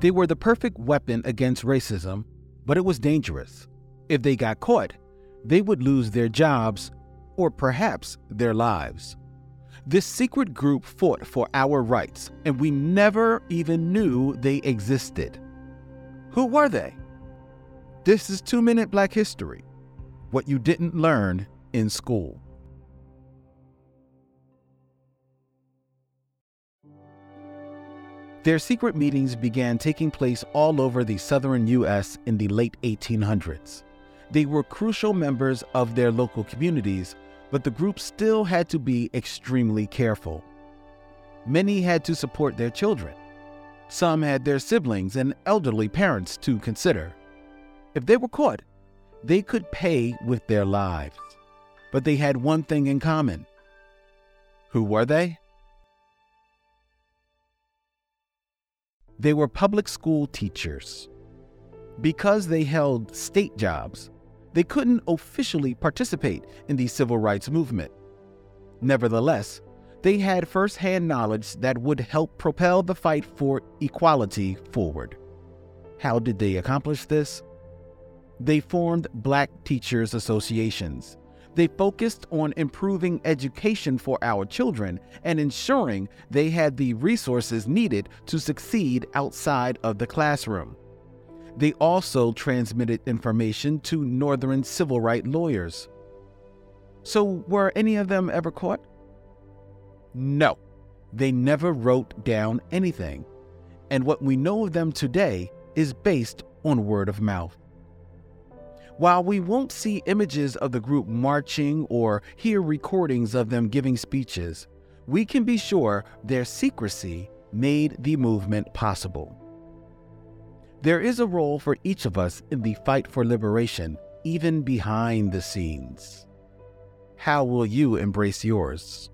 They were the perfect weapon against racism, but it was dangerous. If they got caught, they would lose their jobs or perhaps their lives. This secret group fought for our rights, and we never even knew they existed. Who were they? This is Two Minute Black History What You Didn't Learn in School. Their secret meetings began taking place all over the southern U.S. in the late 1800s. They were crucial members of their local communities, but the group still had to be extremely careful. Many had to support their children. Some had their siblings and elderly parents to consider. If they were caught, they could pay with their lives. But they had one thing in common. Who were they? They were public school teachers. Because they held state jobs, they couldn't officially participate in the civil rights movement. Nevertheless, they had firsthand knowledge that would help propel the fight for equality forward. How did they accomplish this? They formed Black Teachers Associations. They focused on improving education for our children and ensuring they had the resources needed to succeed outside of the classroom. They also transmitted information to Northern civil rights lawyers. So, were any of them ever caught? No, they never wrote down anything. And what we know of them today is based on word of mouth. While we won't see images of the group marching or hear recordings of them giving speeches, we can be sure their secrecy made the movement possible. There is a role for each of us in the fight for liberation, even behind the scenes. How will you embrace yours?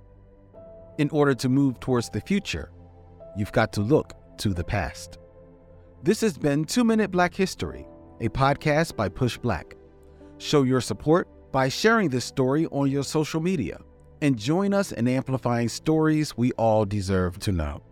In order to move towards the future, you've got to look to the past. This has been Two Minute Black History a podcast by PushBlack. Show your support by sharing this story on your social media and join us in amplifying stories we all deserve to know.